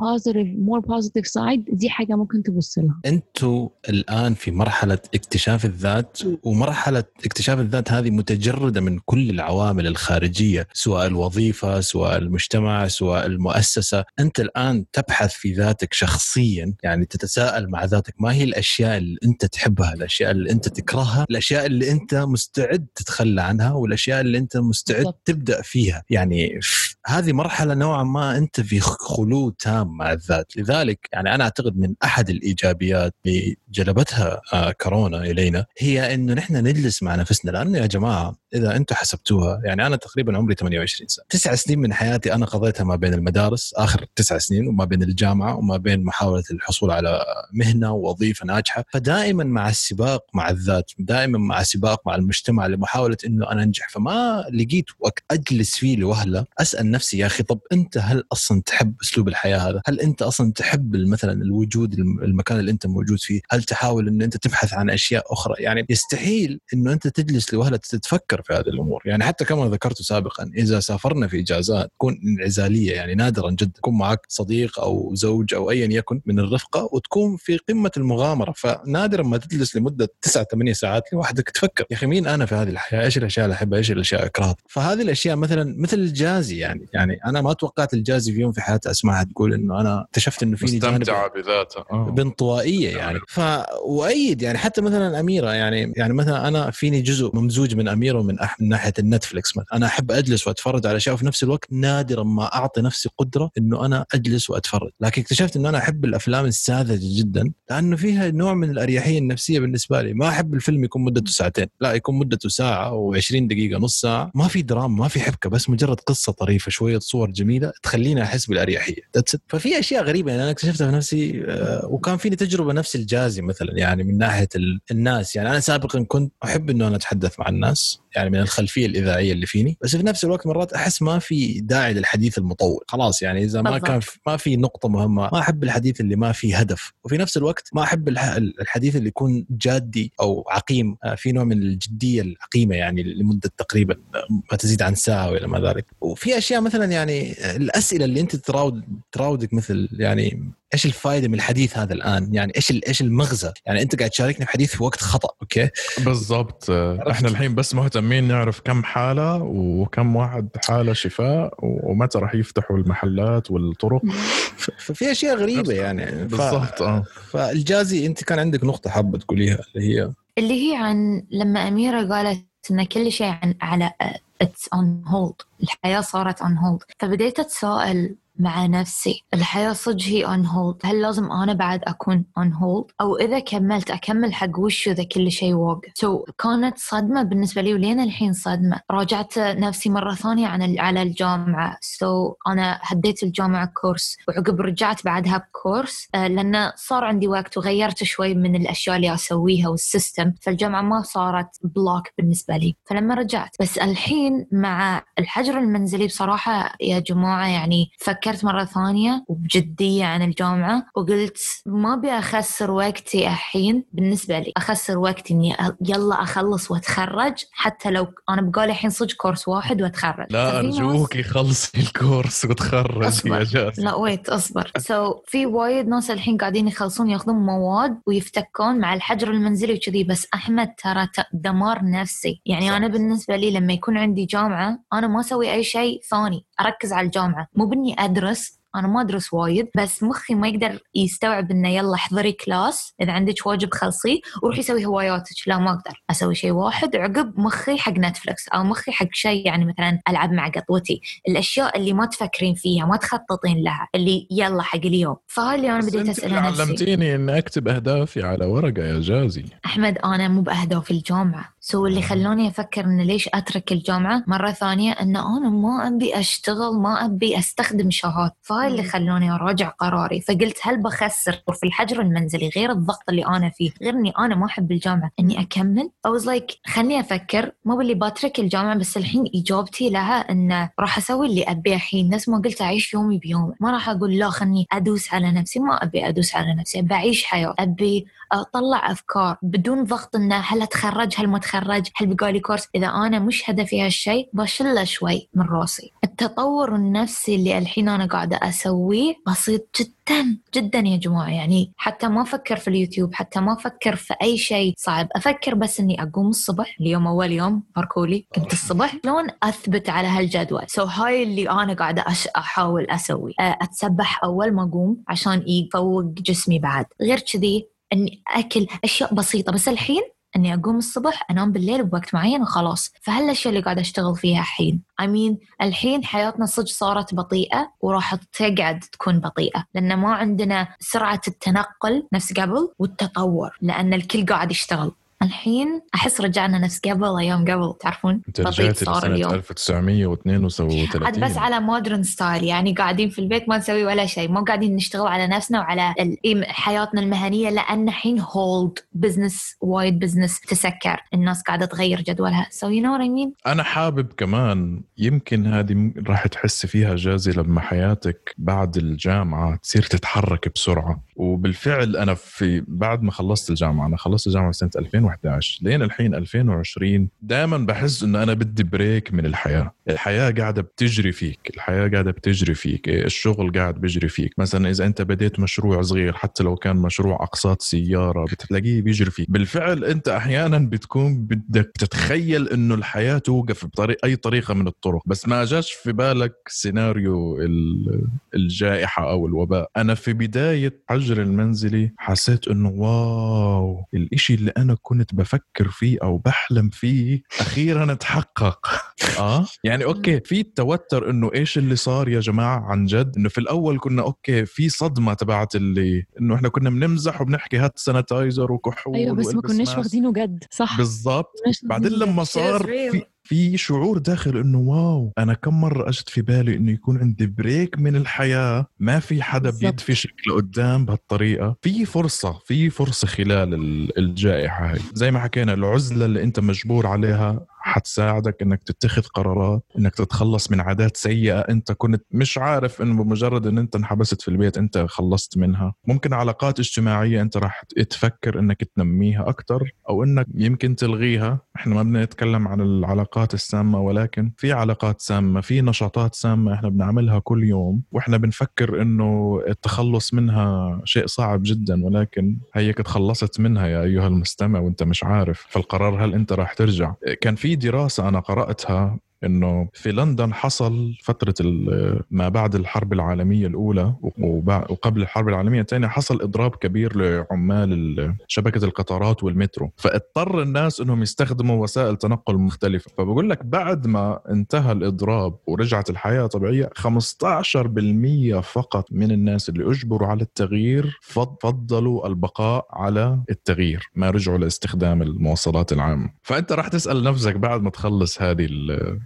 positive more positive side دي حاجة ممكن تبص لها. أنتوا الآن في مرحلة اكتشاف الذات ومرحلة اكتشاف الذات هذه متجردة من كل العوامل الخارجية سواء الوظيفة سواء المجتمع سواء المؤسسة. أنت الآن تبحث في ذاتك شخصيا يعني تتساءل مع ذاتك ما هي الأشياء اللي أنت تحبها الأشياء اللي أنت تكرهها الأشياء اللي أنت مستعد تتخلى عنها والأشياء اللي أنت مستعد. تبدأ فيها. يعني هذه مرحلة نوعا ما أنت في خلو تام مع الذات. لذلك يعني أنا أعتقد من أحد الإيجابيات اللي جلبتها آه، كورونا إلينا هي إنه نحن نجلس مع نفسنا لأنه يا جماعة إذا أنتم حسبتوها يعني أنا تقريبا عمري 28 سنة تسع سنين من حياتي أنا قضيتها ما بين المدارس آخر تسع سنين وما بين الجامعة وما بين محاولة الحصول على مهنة ووظيفة ناجحة فدائما مع السباق مع الذات دائما مع سباق مع المجتمع لمحاولة إنه أنا أنجح فما لقيت وقت أجلس فيه لوهلة أسأل نفسي يا أخي طب أنت هل أصلا تحب أسلوب الحياة هذا؟ هل أنت أصلا تحب مثلا الوجود الم- المكان اللي أنت موجود فيه؟ هل تحاول ان أنت تبحث عن أشياء أخرى؟ يعني يستحيل إنه أنت تجلس لوهلة تتفكر في هذه الأمور، يعني حتى كما ذكرت سابقا إذا سافرنا في إجازات تكون انعزالية يعني نادرا جدا يكون معك صديق أو زوج أو ايا يكن من الرفقة وتكون في قمة المغامرة فنادرا ما تجلس لمدة 9 8 ساعات لوحدك تفكر يا أخي مين أنا في هذه الحياة؟ إيش الأشياء اللي أحبها؟ إيش الأشياء أكرهها؟ فهذه الأشياء مثلا مثل الجازي يعني يعني أنا ما توقعت الجازي في يوم في حياتها أسمعها تقول إنه أنا اكتشفت إنه فيني جانب مستمتعه بذاتها آه. بانطوائية يعني ف وأيد يعني حتى مثلا أميرة يعني يعني مثلا أنا فيني جزء ممزوج من أميرة ومن أح من ناحية النتفلكس مثلا. أنا أحب أجلس وأتفرج على أشياء وفي نفس الوقت نادرا ما أعطي نفسي قدرة إنه أنا أجلس وأتفرج. لكن اكتشفت إنه أنا أحب الأفلام الساذجة جدا لأنه فيها نوع من الأريحية النفسية بالنسبة لي. ما أحب الفيلم يكون مدته ساعتين. لا يكون مدته ساعة و20 دقيقة نص ساعة. ما في دراما ما في حبكة بس مجرد قصة طريفة شوية صور جميلة تخليني أحس بالأريحية. ففي أشياء غريبة يعني أنا اكتشفتها في نفسي آه، وكان فيني تجربة نفس الجازي مثلا يعني من ناحية الناس يعني أنا سابقا كنت أحب إنه أنا أتحدث مع الناس يعني من الخلفية الإذاعية اللي فيني بس في نفس الوقت مرات أحس ما في داعي للحديث المطول. خلاص يعني إذا ما. كان ما في نقطة مهمة ما أحب الحديث اللي ما فيه هدف. وفي نفس الوقت ما أحب الح- الحديث اللي يكون جادي أو عقيم. آه، في نوع من الجدية العقيمة يعني لمدة تقريبا آه، ما تزيد عن ساعة وإلى ما ذلك. وفي أشياء مثلا يعني آه، الأسئلة اللي أنت تراود تراودك مثل يعني إيش الفائده من الحديث هذا الآن؟ يعني إيش إيش المغزى؟ يعني أنت قاعد تشاركني في حديث في وقت خطأ، أوكي؟ بالضبط. إحنا الحين بس مهتمين نعرف كم حالة وكم واحد حالة شفاء ومتى راح يفتحوا المحلات والطرق. ففي أشياء غريبة يعني. ف- بالضبط آه. فالجازي أنت كان عندك نقطة حابة تقوليها اللي هي اللي هي عن لما أميرة قالت إن كل شيء عن على it's on hold الحياة صارت on hold فبديت أتساءل مع نفسي. الحياة صدق هي on hold هل لازم أنا بعد أكون on hold أو إذا كملت أكمل حق وشو إذا كل شيء واقف so, كانت صدمة بالنسبة لي ولين الحين صدمة. راجعت نفسي مرة ثانية عن على الجامعة. so, أنا هديت الجامعة course وعقب رجعت بعدها ب course آه، لأن صار عندي وقت وغيرت شوي من الأشياء اللي أسويها وال system. فالجامعة ما صارت block بالنسبة لي. فلما رجعت. بس الحين مع الحجر المنزلي بصراحة يا جماعة يعني فكرت مرة ثانية وبجدية عن الجامعة وقلت ما أبي أخسر وقتي الحين. بالنسبة لي أخسر وقتي إني يلا أخلص وأتخرج حتى لو أنا بقالي الحين صدق course واحد وأتخرج. لا أرجوك خلصي ال course وتخرجي أصبر. يا جاس لا wait أصبر. so, في وايد ناس الحين قاعدين يخلصون ياخذون مواد ويفتكون مع الحجر المنزلي وكذي بس أحمد ترى دمار نفسي. يعني صح. أنا بالنسبة لي لما يكون عندي جامعة أنا ما أسوي أي شيء ثاني. أركز على الجامعة. مو بإني أدرس أنا ما أدرس وايد بس مخي ما يقدر يستوعب إنه يلا احضري class إذا عندك واجب خلصيه وروحي سوي هواياتك. لا ما أقدر. أسوي شيء واحد وعقب مخي حق نتفلكس أو مخي حق شيء يعني مثلا ألعب مع قطوتي. الأشياء اللي ما تفكرين فيها ما تخططين لها اللي يلا حق اليوم. فهاي اللي أنا بديت أسألها نفسي. علمتيني إني أكتب أهدافي على ورقة يا جازي. أحمد أنا مو بأهداف الجامعة. سو اللي خلوني أفكر إن ليش أترك الجامعة مرة ثانية إن أنا ما أبي أشتغل ما أبي أستخدم شهاد فهاي اللي خلوني أراجع قراري. فقلت هل بخسر؟ في الحجر المنزلي غير الضغط اللي أنا فيه غير إني أنا ما أحب الجامعة إني أكمل. I was like خلني أفكر مو باللي بترك الجامعة بس الحين إجابتي لها إن راح أسوي اللي ابيه الحين. نفس ما قلت أعيش يومي بيومي. ما راح أقول لا خلني أدوس على نفسي ما أبي أدوس على نفسي أبي أعيش حياة. أبي أطلع أفكار بدون ضغط إنه هل أتخرج هل ما أتخرج. هل بقالي course؟ إذا أنا مش هدفي هالشيء بشله شوي من راسي. التطور النفسي اللي الحين أنا قاعدة أسويه بسيط جدا جدا يا جماعة. يعني حتى ما أفكر في اليوتيوب حتى ما أفكر في أي شيء صعب. أفكر بس إني أقوم الصبح اليوم أول يوم باركولي كنت الصبح. شلون أثبت على هالجدول؟ so هاي اللي أنا قاعدة أش... أحاول أسوي. أتسبح أول ما أقوم عشان يفوق جسمي بعد. غير كذي إني أكل أشياء بسيطة. بس الحين إني أقوم الصبح أنام بالليل بوقت معين وخلاص. فهالاشياء اللي قاعدة أشتغل فيها الحين؟ I mean الحين حياتنا صدق صارت بطيئة وراح تقعد تكون بطيئة لأن ما عندنا سرعة التنقل نفس قبل والتطور لأن الكل قاعد يشتغل. الحين أحس رجعنا نفس قبل أيام قبل تعرفون؟ أنت رجعت لسنة 1932 عاد بس على مودرن ستايل يعني قاعدين في البيت ما نسوي ولا شيء ما قاعدين نشتغل على نفسنا وعلى حياتنا المهنية لأن الحين hold business وايد business تسكر. الناس قاعدة تغير جدولها. so you know what I mean أنا حابب كمان يمكن هذه راح تحس فيها جازي لما حياتك بعد الجامعة تصير تتحرك بسرعة. وبالفعل أنا في بعد ما خلصت الجامعة أنا خلصت الجامعة سنة 2011 لين الحين 2020 دائما بحس إنه أنا بدي break من الحياة. الحياة قاعدة بتجري فيك الحياة قاعدة بتجري فيك الشغل قاعد بيجري فيك. مثلا إذا أنت بديت مشروع صغير حتى لو كان مشروع أقساط سيارة بتلاقيه بيجري فيك. بالفعل أنت أحيانا بتكون بدك تتخيل إنه الحياة توقف بطريق أي طريقة من الطرق. بس ما جاش في بالك سيناريو الجائحة أو الوباء. أنا في بداية الحجر المنزلي حسيت إنه wow الإشي اللي أنا كنت بفكر فيه أو بحلم فيه أخيرا تحقق آه؟ يعني okay في التوتر إنه إيش اللي صار يا جماعة عن جد؟ إنه في الأول كنا okay في صدمة تبعت اللي إنه إحنا كنا بنمزح وبنحكي هات sanitizer وكحول أيوه بس ما كناش واخدينه جد صح. بالضبط. بعدين لما صار في في شعور داخل إنه wow أنا كم مرة اجت في بالي إنه يكون عندي break من الحياة ما في حدا بيدفشك لقدام بهالطريقة. في فرصة في فرصة خلال الجائحة هاي. زي ما حكينا العزلة اللي أنت مجبور عليها حتساعدك إنك تتخذ قرارات إنك تتخلص من عادات سيئة أنت كنت مش عارف إنه بمجرد إن أنت انحبست في البيت أنت خلصت منها. ممكن علاقات اجتماعية أنت راح تفكر إنك تنميها أكثر أو إنك يمكن تلغيها. إحنا ما بدنا نتكلم عن العلاقات السامة ولكن في علاقات سامة في نشاطات سامة إحنا بنعملها كل يوم وإحنا بنفكر إنه التخلص منها شيء صعب جدا ولكن هيك تخلصت منها يا أيها المستمع وأنت مش عارف. فالقرار هل أنت راح ترجع؟ كان في دراسة أنا قرأتها إنه في لندن حصل فترة ما بعد الحرب العالمية الأولى وقبل الحرب العالمية الثانية حصل إضراب كبير لعمال شبكة القطارات والمترو. فاضطر الناس إنهم يستخدموا وسائل تنقل مختلفة. فبقول لك بعد ما انتهى الإضراب ورجعت الحياة طبيعية 15% فقط من الناس اللي أجبروا على التغيير فضلوا البقاء على التغيير ما رجعوا لاستخدام المواصلات العامة. فأنت راح تسأل نفسك بعد ما تخلص هذه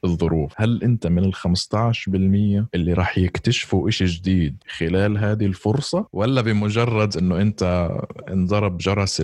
الظروف. هل أنت من ال 15% اللي راح يكتشفوا إشي جديد خلال هذه الفرصة؟ ولا بمجرد إنه أنت انضرب جرس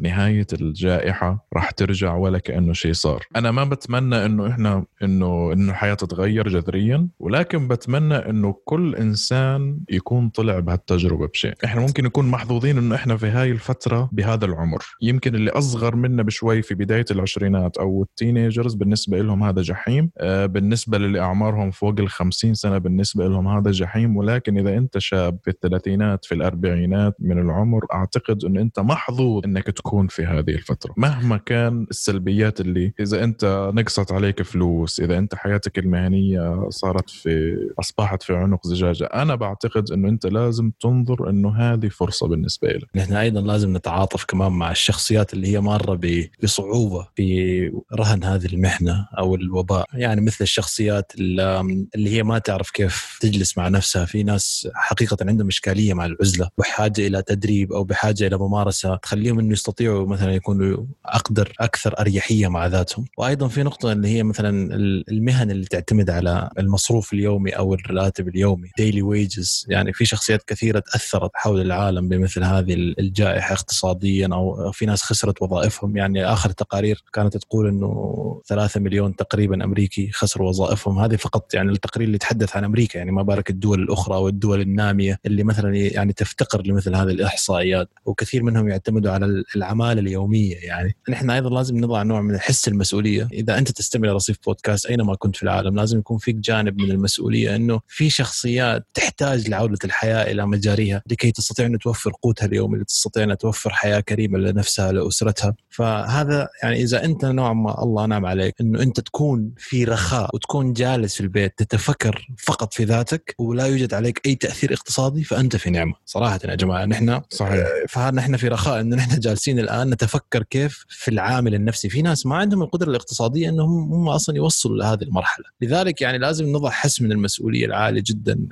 نهاية الجائحة راح ترجع ولا كأنه شيء صار؟ أنا ما بتمنى إنه إحنا إنه إنه الحياة تتغير جذريا ولكن بتمنى إنه كل إنسان يكون طلع بهالتجربة بشيء. إحنا ممكن نكون محظوظين إنه إحنا في هاي الفترة بهذا العمر. يمكن اللي أصغر منا بشوي في بداية العشرينات أو التينيجرز بالنسبة لهم هذا جحيم. بالنسبة للي اعمارهم فوق ال 50 سنة بالنسبة لهم هذا جحيم ولكن إذا أنت شاب في الثلاثينات في الأربعينات من العمر أعتقد انه أنت محظوظ إنك تكون في هذه الفترة. مهما كان السلبيات اللي إذا أنت نقصت عليك فلوس إذا أنت حياتك المهنية صارت في أصبحت في عنق زجاجة أنا بعتقد إنه أنت لازم تنظر إنه هذه فرصة بالنسبة لك نحن أيضا لازم نتعاطف كمان مع الشخصيات اللي هي مارة بصعوبة في رهن هذه المحنه أو الوباء. يعني مثل الشخصيات اللي هي ما تعرف كيف تجلس مع نفسها. في ناس حقيقة عندهم إشكالية مع العزلة وحاجه إلى تدريب أو بحاجة إلى ممارسة تخليهم إنه يستطيعوا مثلا يكونوا أقدر أكثر أريحية مع ذاتهم. وأيضا في نقطة اللي هي مثلا المهن اللي تعتمد على المصروف اليومي أو الراتب اليومي ديلي ويجز يعني في شخصيات كثيرة تأثرت حول العالم بمثل هذه الجائحة اقتصاديا أو في ناس خسرت وظائفهم. يعني آخر تقارير كانت تقول إنه 3 مليون تقريبا امريكي خسروا وظائفهم. هذه فقط يعني التقرير اللي يتحدث عن أمريكا يعني ما بالك الدول الأخرى والدول النامية اللي مثلا يعني تفتقر لمثل هذه الإحصائيات وكثير منهم يعتمدوا على العماله اليومية. يعني نحن أيضا لازم نضع نوع من حس المسؤولية. إذا أنت تستمع لرصيف بودكاست أينما كنت في العالم لازم يكون فيك جانب من المسؤولية إنه في شخصيات تحتاج لعودة الحياة إلى مجاريها لكي تستطيع أن توفر قوتها اليومي لتستطيع أن توفر حياة كريمة لنفسها لأسرتها. فهذا يعني إذا أنت نوع ما الله نعم عليك إنه أنت تكون في رخاء وتكون جالس في البيت تتفكر فقط في ذاتك ولا يوجد عليك أي تأثير اقتصادي فأنت في نعمة. صراحة يا جماعة نحن صحيح. فنحن في رخاء انه نحن جالسين الآن نتفكر كيف في العامل النفسي. في ناس ما عندهم القدرة الاقتصادية إنهم هم أصلا يوصلوا لهذه المرحلة. لذلك يعني لازم نضع حس من المسؤولية العالية جدا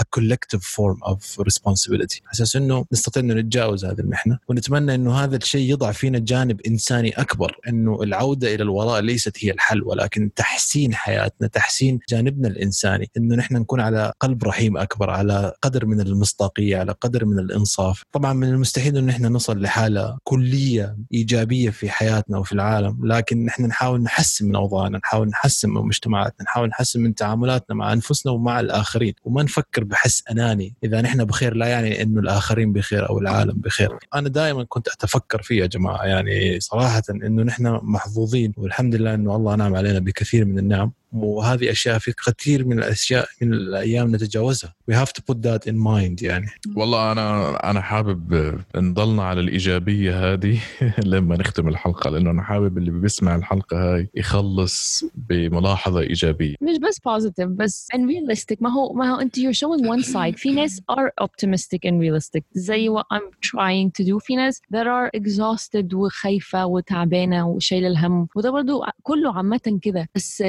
a collective form of responsibility. أساس إنه نستطيع إنه نتجاوز هذه المحنة ونتمنى إنه هذا الشيء يضع فينا جانب إنساني أكبر. إنه العودة إلى الوراء ليست هي الحل ولكن تحسين حياتنا تحسين جانبنا الإنساني إنه نحن نكون على قلب رحيم أكبر على قدر من المصداقية على قدر من الإنصاف. طبعا من المستحيل إنه نحن نصل لحالة كلية إيجابية في حياتنا وفي العالم لكن نحن نحاول نحسن من أوضاعنا نحاول نحسن من مجتمعاتنا نحاول نحسن من تعاملاتنا مع أنفسنا ومع الآخرين. وما نفكر بحس أناني إذا نحن بخير لا يعني إنه الآخرين بخير أو العالم بخير. أنا دائما كنت أتفكر فيه يا جماعة يعني صراحة إنه نحن محظوظين والحمد لله إنه الله نعم علينا بكثير من than now. وهذه أشياء في كثير من الأشياء من الأيام نتجاوزها. We have to put that in mind يعني. والله أنا أنا حابب نضلنا على الإيجابية هذه لما نختم الحلقة لأنه أنا حابب اللي بيسمع الحلقة هاي يخلص بملاحظة إيجابية. مش بس positive بس and realistic ما هو ما هو أنت you're showing one side. في ناس are optimistic and realistic. زي what I'm trying to do. في ناس that are exhausted وخايفة وتعبانة وشايلة الهم. وده برضو كله عامة كده. بس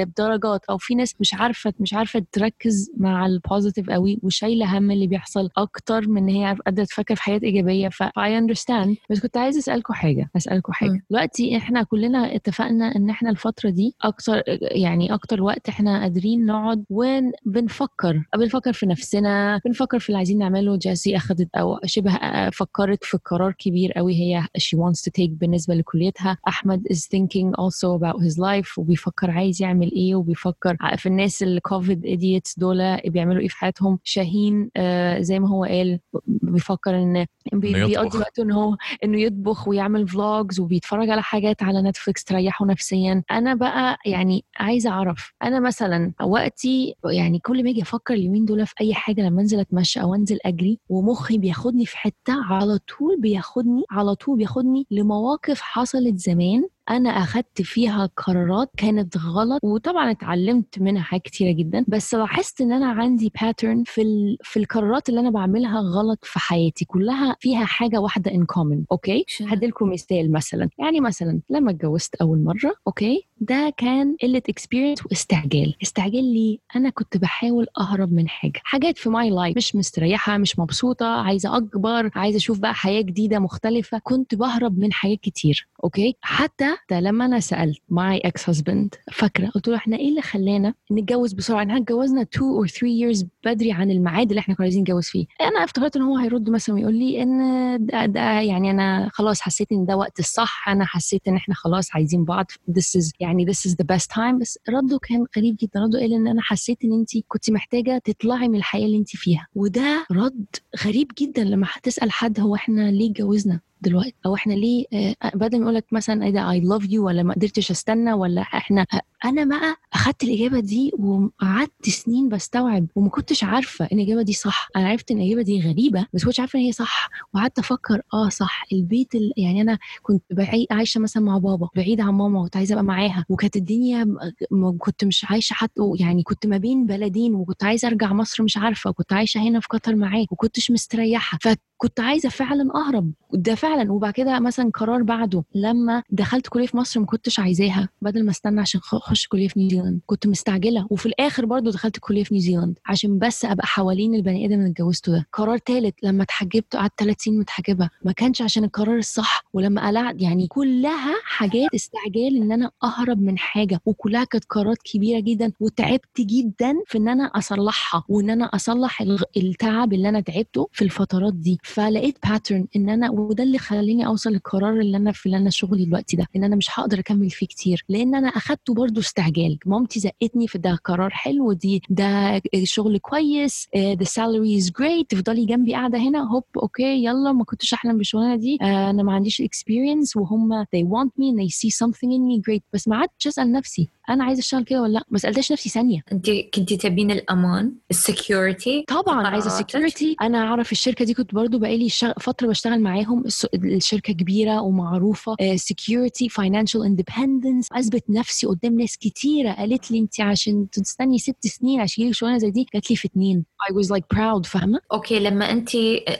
بدرجات أو في ناس مش عارفة مش عارفة تركز مع البوزيتيف قوي وشايلة هم اللي بيحصل أكتر من إن هي قادرة تفكر في حياة إيجابية. ف I understand. بس كنت عايزة اسالكم حاجة اسالكم حاجة. دلوقتي إحنا كلنا اتفقنا إن إحنا الفترة دي أكتر يعني أكتر وقت إحنا قادرين نقعد وبنفكر بنفكر. في نفسنا بنفكر في اللي عايزين نعمله. جاسي اخذت أو شبه فكرت في قرار كبير قوي هي she wants to take بالنسبة لكليتها. أحمد is thinking also about his life وبيفكر عايز يعمل إيه وبيفكر في الناس ال COVID idiots دول بيعملوا إيه في حياتهم؟ شاهين آه زي ما هو قال بيفكر إن بيقضي وقته إن هو إنه يطبخ ويعمل vlogs وبيتفرج على حاجات على نتفليكس تريحه نفسيا. أنا بقى يعني عايزة أعرف أنا مثلا وقتي يعني كل ما أجي أفكر اليومين دول في أي حاجة لما أنزل أتمشى أو أنزل أجري ومخي بياخدني في حتة على طول بياخدني على طول بياخدني لمواقف حصلت زمان أنا أخدت فيها قرارات كانت غلط وطبعا اتعلمت منها حاجات كتيرة جدا بس لاحظت إن أنا عندي pattern في ال... في القرارات اللي أنا بعملها غلط في حياتي كلها فيها حاجة واحدة in common okay؟ هديلكم مثال مثلا يعني مثلا لما اتجوزت أول مرة okay؟ ده كان قلة experience واستعجال استعجال ليه؟ أنا كنت بحاول أهرب من حاجة حاجات في my life مش مستريحة مش مبسوطة عايزة أكبر عايزة أشوف بقى حياة جديدة مختلفة كنت بهرب من حاجات كتير okay؟ حتى ده لما أنا سألت my ex-husband فاكرة؟ قلت له إحنا إيه اللي خلانا نتجوز بسرعة؟ إحنا اتجوزنا 2 or 3 years بدري عن الميعاد اللي إحنا كنا عايزين نتجوز فيه. أنا افتكرت إن هو هيرد مثلا ويقول لي إن ده, ده يعني أنا خلاص حسيت إن ده وقت الصح أنا حسيت إن إحنا خلاص عايزين بعض this is يعني this is the best time. بس رده كان غريب جدا. رده قال إن أنا حسيت إن انت كنت محتاجة تطلعي من الحياة اللي انت فيها. وده رد غريب جدا لما هتسأل حد هو إحنا ليه اتجوزنا. دلوقتي أو إحنا ليه بدل ما يقول لك مثلا إيه ده I love you ولا ما قدرتش أستنى ولا إحنا أنا بقى أخدت الإجابة دي وقعدت سنين بستوعب وما كنتش عارفة إن الإجابة دي صح. أنا عرفت إن الإجابة دي غريبة بس كنتش عارفة إن هي صح. وقعدت أفكر آه صح. البيت ال... يعني أنا كنت بعيد عايشة مثلا مع بابا بعيد عن ماما وكنت عايزة أبقى معاها. وكانت الدنيا م... كنت مش عايشة حتى يعني كنت ما بين بلدين وكنت عايزة أرجع مصر مش عارفة وكنت عايشة هنا في قطر معاه وكنتش مستريحة. كنت عايزة فعلا أهرب. ده فعلا. وبعد كده مثلا قرار بعده لما دخلت كلية في مصر ما كنتش عايزاها بدل ما استنى عشان أخش كلية في نيوزيلاند كنت مستعجلة. وفي الآخر برضو دخلت كلية في نيوزيلاند عشان بس أبقى حوالين البني آدم اللي اتجوزته ده. قرار ثالث لما اتحجبت قعدت ثلاث سنين متحجبة. ما كانش عشان القرار الصح. ولما قلعت يعني كلها حاجات استعجال إن أنا أهرب من حاجة. وكلها كانت قرارات كبيرة جدا. وتعبت جدا في إن أنا أصلحها. وإن أنا أصلح التعب اللي أنا تعبته في الفترات دي. فلقيت pattern إن أنا وده اللي خلاني أوصل للقرار اللي أنا في اللي أنا شغلي دلوقتي ده إن أنا مش هقدر أكمل فيه كتير لأن أنا أخدته برضو استعجال. مامتي زقتني في ده قرار حلو دي ده شغل كويس the salary is great تفضلي جنبي قاعدة هنا هوب okay يلا ما كنتش أحلم بالشغلانة دي آه، أنا ما عنديش experience وهم they want me and they see something in me great. بس ما عدتش أسأل نفسي أنا عايزة أشتغل كده ولا لأ؟ ما سالتش نفسي ثانية. انت كنتي تبين الأمان ال security طبعا عايزة. security أنا أعرف الشركة دي كنت برضو بقالي شغ... فترة بشتغل معاهم. الس- الشركة كبيرة ومعروفة. security financial independence أثبت نفسي قدام ناس كتيرة. قالت لي انت عشان تستني ست سنين عشان يجيلك شغلانة زي دي. قالت لي في اتنين. I was like proud فاهمة؟ okay لما انت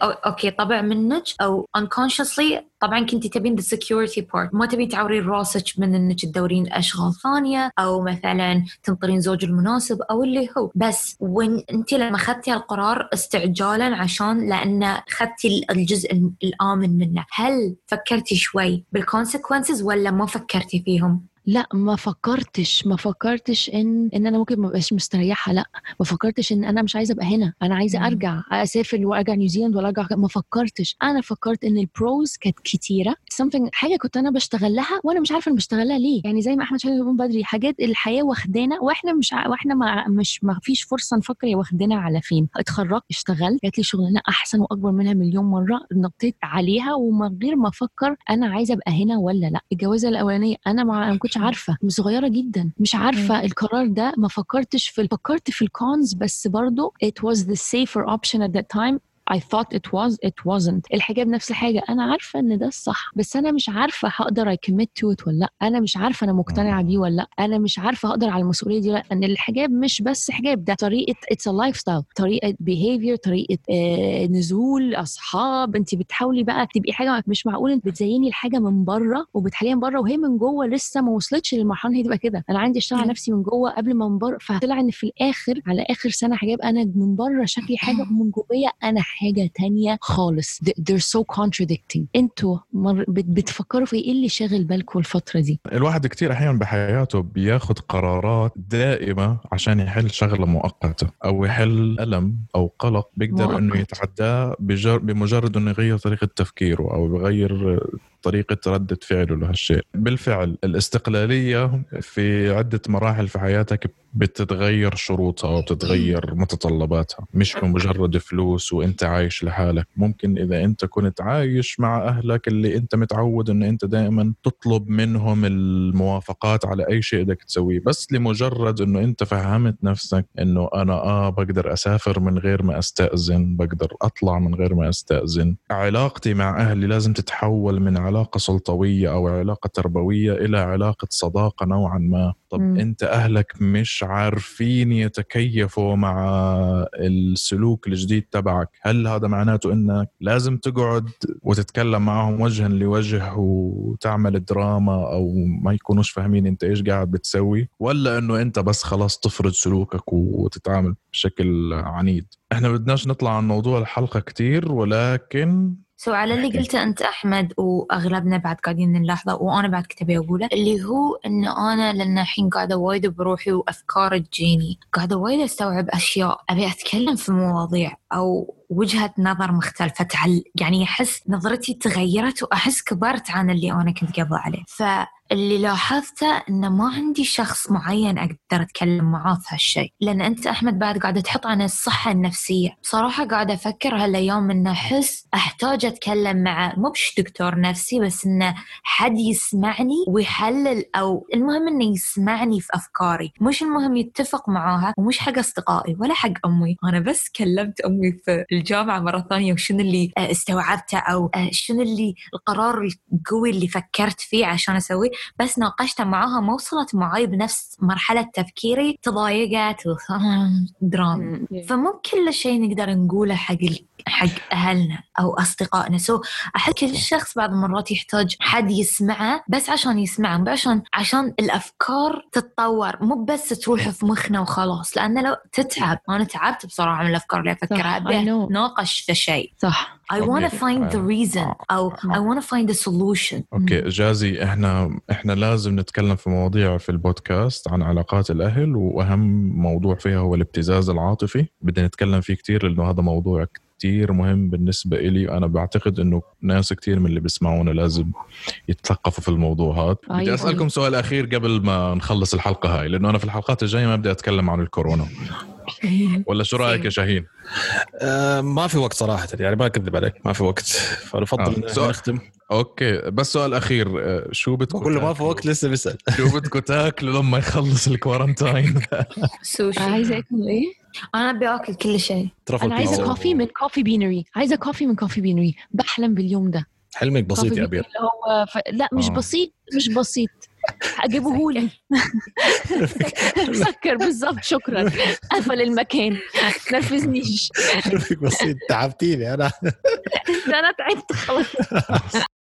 أوكي طبع منك أو unconsciously طبعا كنتي تبين the security part. ما تبين تعورين راسك من إنك تدورين اشغال ثانية أو مثلا تنطرين زوج المناسب أو اللي هو. بس وين أنت لما أخذتي القرار استعجالا عشان لأن أخذتي الجزء الآمن منه. هل فكرتي شوي بال consequences ولا ما فكرتي فيهم؟ لا ما فكرتش ما فكرتش إن إن أنا ممكن ما أبقاش مستريحة لا ما فكرتش إن أنا مش عايزة أبقى هنا أنا عايزة. أرجع أسافر وأرجع نيوزيلاند ولا أرجع ما فكرتش. أنا فكرت إن ال pros كانت كتيرة something حاجة كنت أنا بشتغل لها وأنا مش عارفة أنا بشتغل لها ليه. يعني زي ما أحمد شاهين بيقول بدري حاجات الحياة واخدانا وإحنا مش ع- وإحنا ما مش ما فيش فرصة نفكر هي واخدانا على فين. اتخرجت اشتغلت جات لي شغلانة أحسن وأكبر منها مليون مرة نطيت عليها ومن غير ما أفكر أنا عايزة أبقى هنا ولا لا. الجوازة الأولانية أنا ما ما كنتش عارفة صغيرة جدا. مش عارفة القرار ده ما فكرتش في فكرت في ال cons بس برضو it was the safer option at that time. I thought it was it wasn't. الحجاب نفس الحاجة. أنا عارفة إن ده الصح بس أنا مش عارفة هقدر I commit to it ولا لأ. أنا مش عارفة أنا مقتنعة بيه ولا لأ. أنا مش عارفة هقدر على المسؤولية دي ولا لأ. أن الحجاب مش بس حجاب ده طريقة it's a lifestyle. طريقة behavior طريقة آه نزول أصحاب. أنت بتحاولي بقى تبقي حاجة مش معقول أنت بتزيني الحاجة من بره وبتخليها من بره وهي من جوه لسه ما وصلتش للمرحلة إن هي تبقى كده. أنا عندي أشتغل على. نفسي من جوه قبل ما من بره فطلع إن في الآخر على آخر سنة حجاب أنا من بره شكلي حاجة ومن جوايا أنا حاجة تانية خالص They- they're so contradicting أنتوا. بتفكروا في إيه اللي شاغل بالكم الفترة دي الواحد كتير أحيانا بحياته بياخد قرارات دائمة عشان يحل شغلة مؤقتة أو يحل ألم أو قلق بيقدر إنه مؤقت. يتعداه بجر... بمجرد إنه يغير طريقة تفكيره أو يغير طريقة ردة فعله لهالشيء. بالفعل الاستقلالية في عدة مراحل في حياتك بتتغير شروطها وبتتغير متطلباتها. مش بمجرد فلوس وأنت عايش لحالك. ممكن إذا أنت كنت عايش مع أهلك اللي أنت متعود إن أنت دائما تطلب منهم الموافقات على أي شيء بدك تسويه. بس لمجرد إنه أنت فهمت نفسك إنه أنا آه بقدر أسافر من غير ما أستأذن بقدر أطلع من غير ما أستأذن. علاقتي مع أهلي لازم تتحول من علاقة سلطوية أو علاقة تربوية إلى علاقة صداقة نوعا ما. طب مم. أنت أهلك مش عارفين يتكيفوا مع السلوك الجديد تبعك. هل هذا معناته إنك لازم تقعد وتتكلم معهم وجها لوجه وتعمل دراما أو ما يكونوش فاهمين أنت إيش قاعد بتسوي؟ ولا إنه أنت بس خلاص تفرض سلوكك وتتعامل بشكل عنيد؟ إحنا بدناش نطلع عن موضوع الحلقة كتير ولكن سو على اللي قلته أنت أحمد وأغلبنا بعد قاعدين نلاحظه وأنا بعد كنت أبي أقوله اللي هو إن أنا لأن الحين قاعدة وايد بروحي وأفكار تجيني قاعدة وايد أستوعب أشياء أبي أتكلم في مواضيع أو وجهة نظر مختلفة تعل يعني أحس نظرتي تغيرت وأحس كبرت عن اللي أنا كنت قبل عليه. فاللي لاحظته أنه ما عندي شخص معين أقدر أتكلم معاه في هالشيء. لأن أنت أحمد بعد قاعدة تحط عن الصحة النفسية. بصراحة قاعدة أفكر هالأيام أنه أحس أحتاج أتكلم مع مو بش دكتور نفسي بس أنه حد يسمعني ويحلل أو المهم أنه يسمعني في أفكاري. مش المهم يتفق معاها ومش حق أصدقائي ولا حق أمي. أنا بس كلمت أمي في الجامعة مرة ثانية وشنو اللي آه، استوعبته أو آه، شنو اللي القرار القوي اللي فكرت فيه عشان أسويه. بس ناقشته معاها ما وصلت معاي بنفس مرحلة تفكيري تضايقت و- دراما. فمو كل شيء نقدر نقوله حق حق أهلنا أو أصدقائنا. so أحس كل شخص بعض المرات يحتاج حد يسمعه بس عشان يسمعه مو عشان عشان الأفكار تتطور. مو بس تروح في مخنا وخلاص لأن لو تتعب. أنا تعبت بصراحة من الأفكار اللي أفكرها. أبي. ناقش في شيء. صح. I want to find the reason أو I want to find the solution. okay جازي إحنا إحنا لازم نتكلم في مواضيع في البودكاست عن علاقات الأهل وأهم موضوع فيها هو الابتزاز العاطفي. بدنا نتكلم فيه كتير لأنه هذا موضوع كتير مهم بالنسبة إلي أنا بعتقد إنه ناس كتير من اللي بيسمعونا لازم يتثقفوا في الموضوع هذا بدي أيوة. أسألكم سؤال أخير قبل ما نخلص الحلقة هاي لأنه أنا في الحلقات الجاية ما بدي أتكلم عن الكورونا ولا شو رأيك يا شاهين؟ آه ما في وقت صراحة يعني ما اكذب عليك ما في وقت فنفضل آه، آه. نختم okay بس سؤال أخير آه، شو بدكم بقول له ما في؟ وقت لسه بيسأل. شو بدكم تاكلوا لما يخلص ال quarantine سوشي. عايزة أكل إيه؟ أنا ابي اكل كل شيء. أنا عايزة. coffee من coffee بينري عايزة coffee من coffee بينري بحلم باليوم ده. حلمك بسيط يا اللي هو ف... لا مش آه. بسيط مش بسيط. اجيبه لي سكر بالظبط شكرا. قفل المكان. تنرفزنيش. حلمك بسيط. تعبتيني أنا. أنا تعبت خلاص.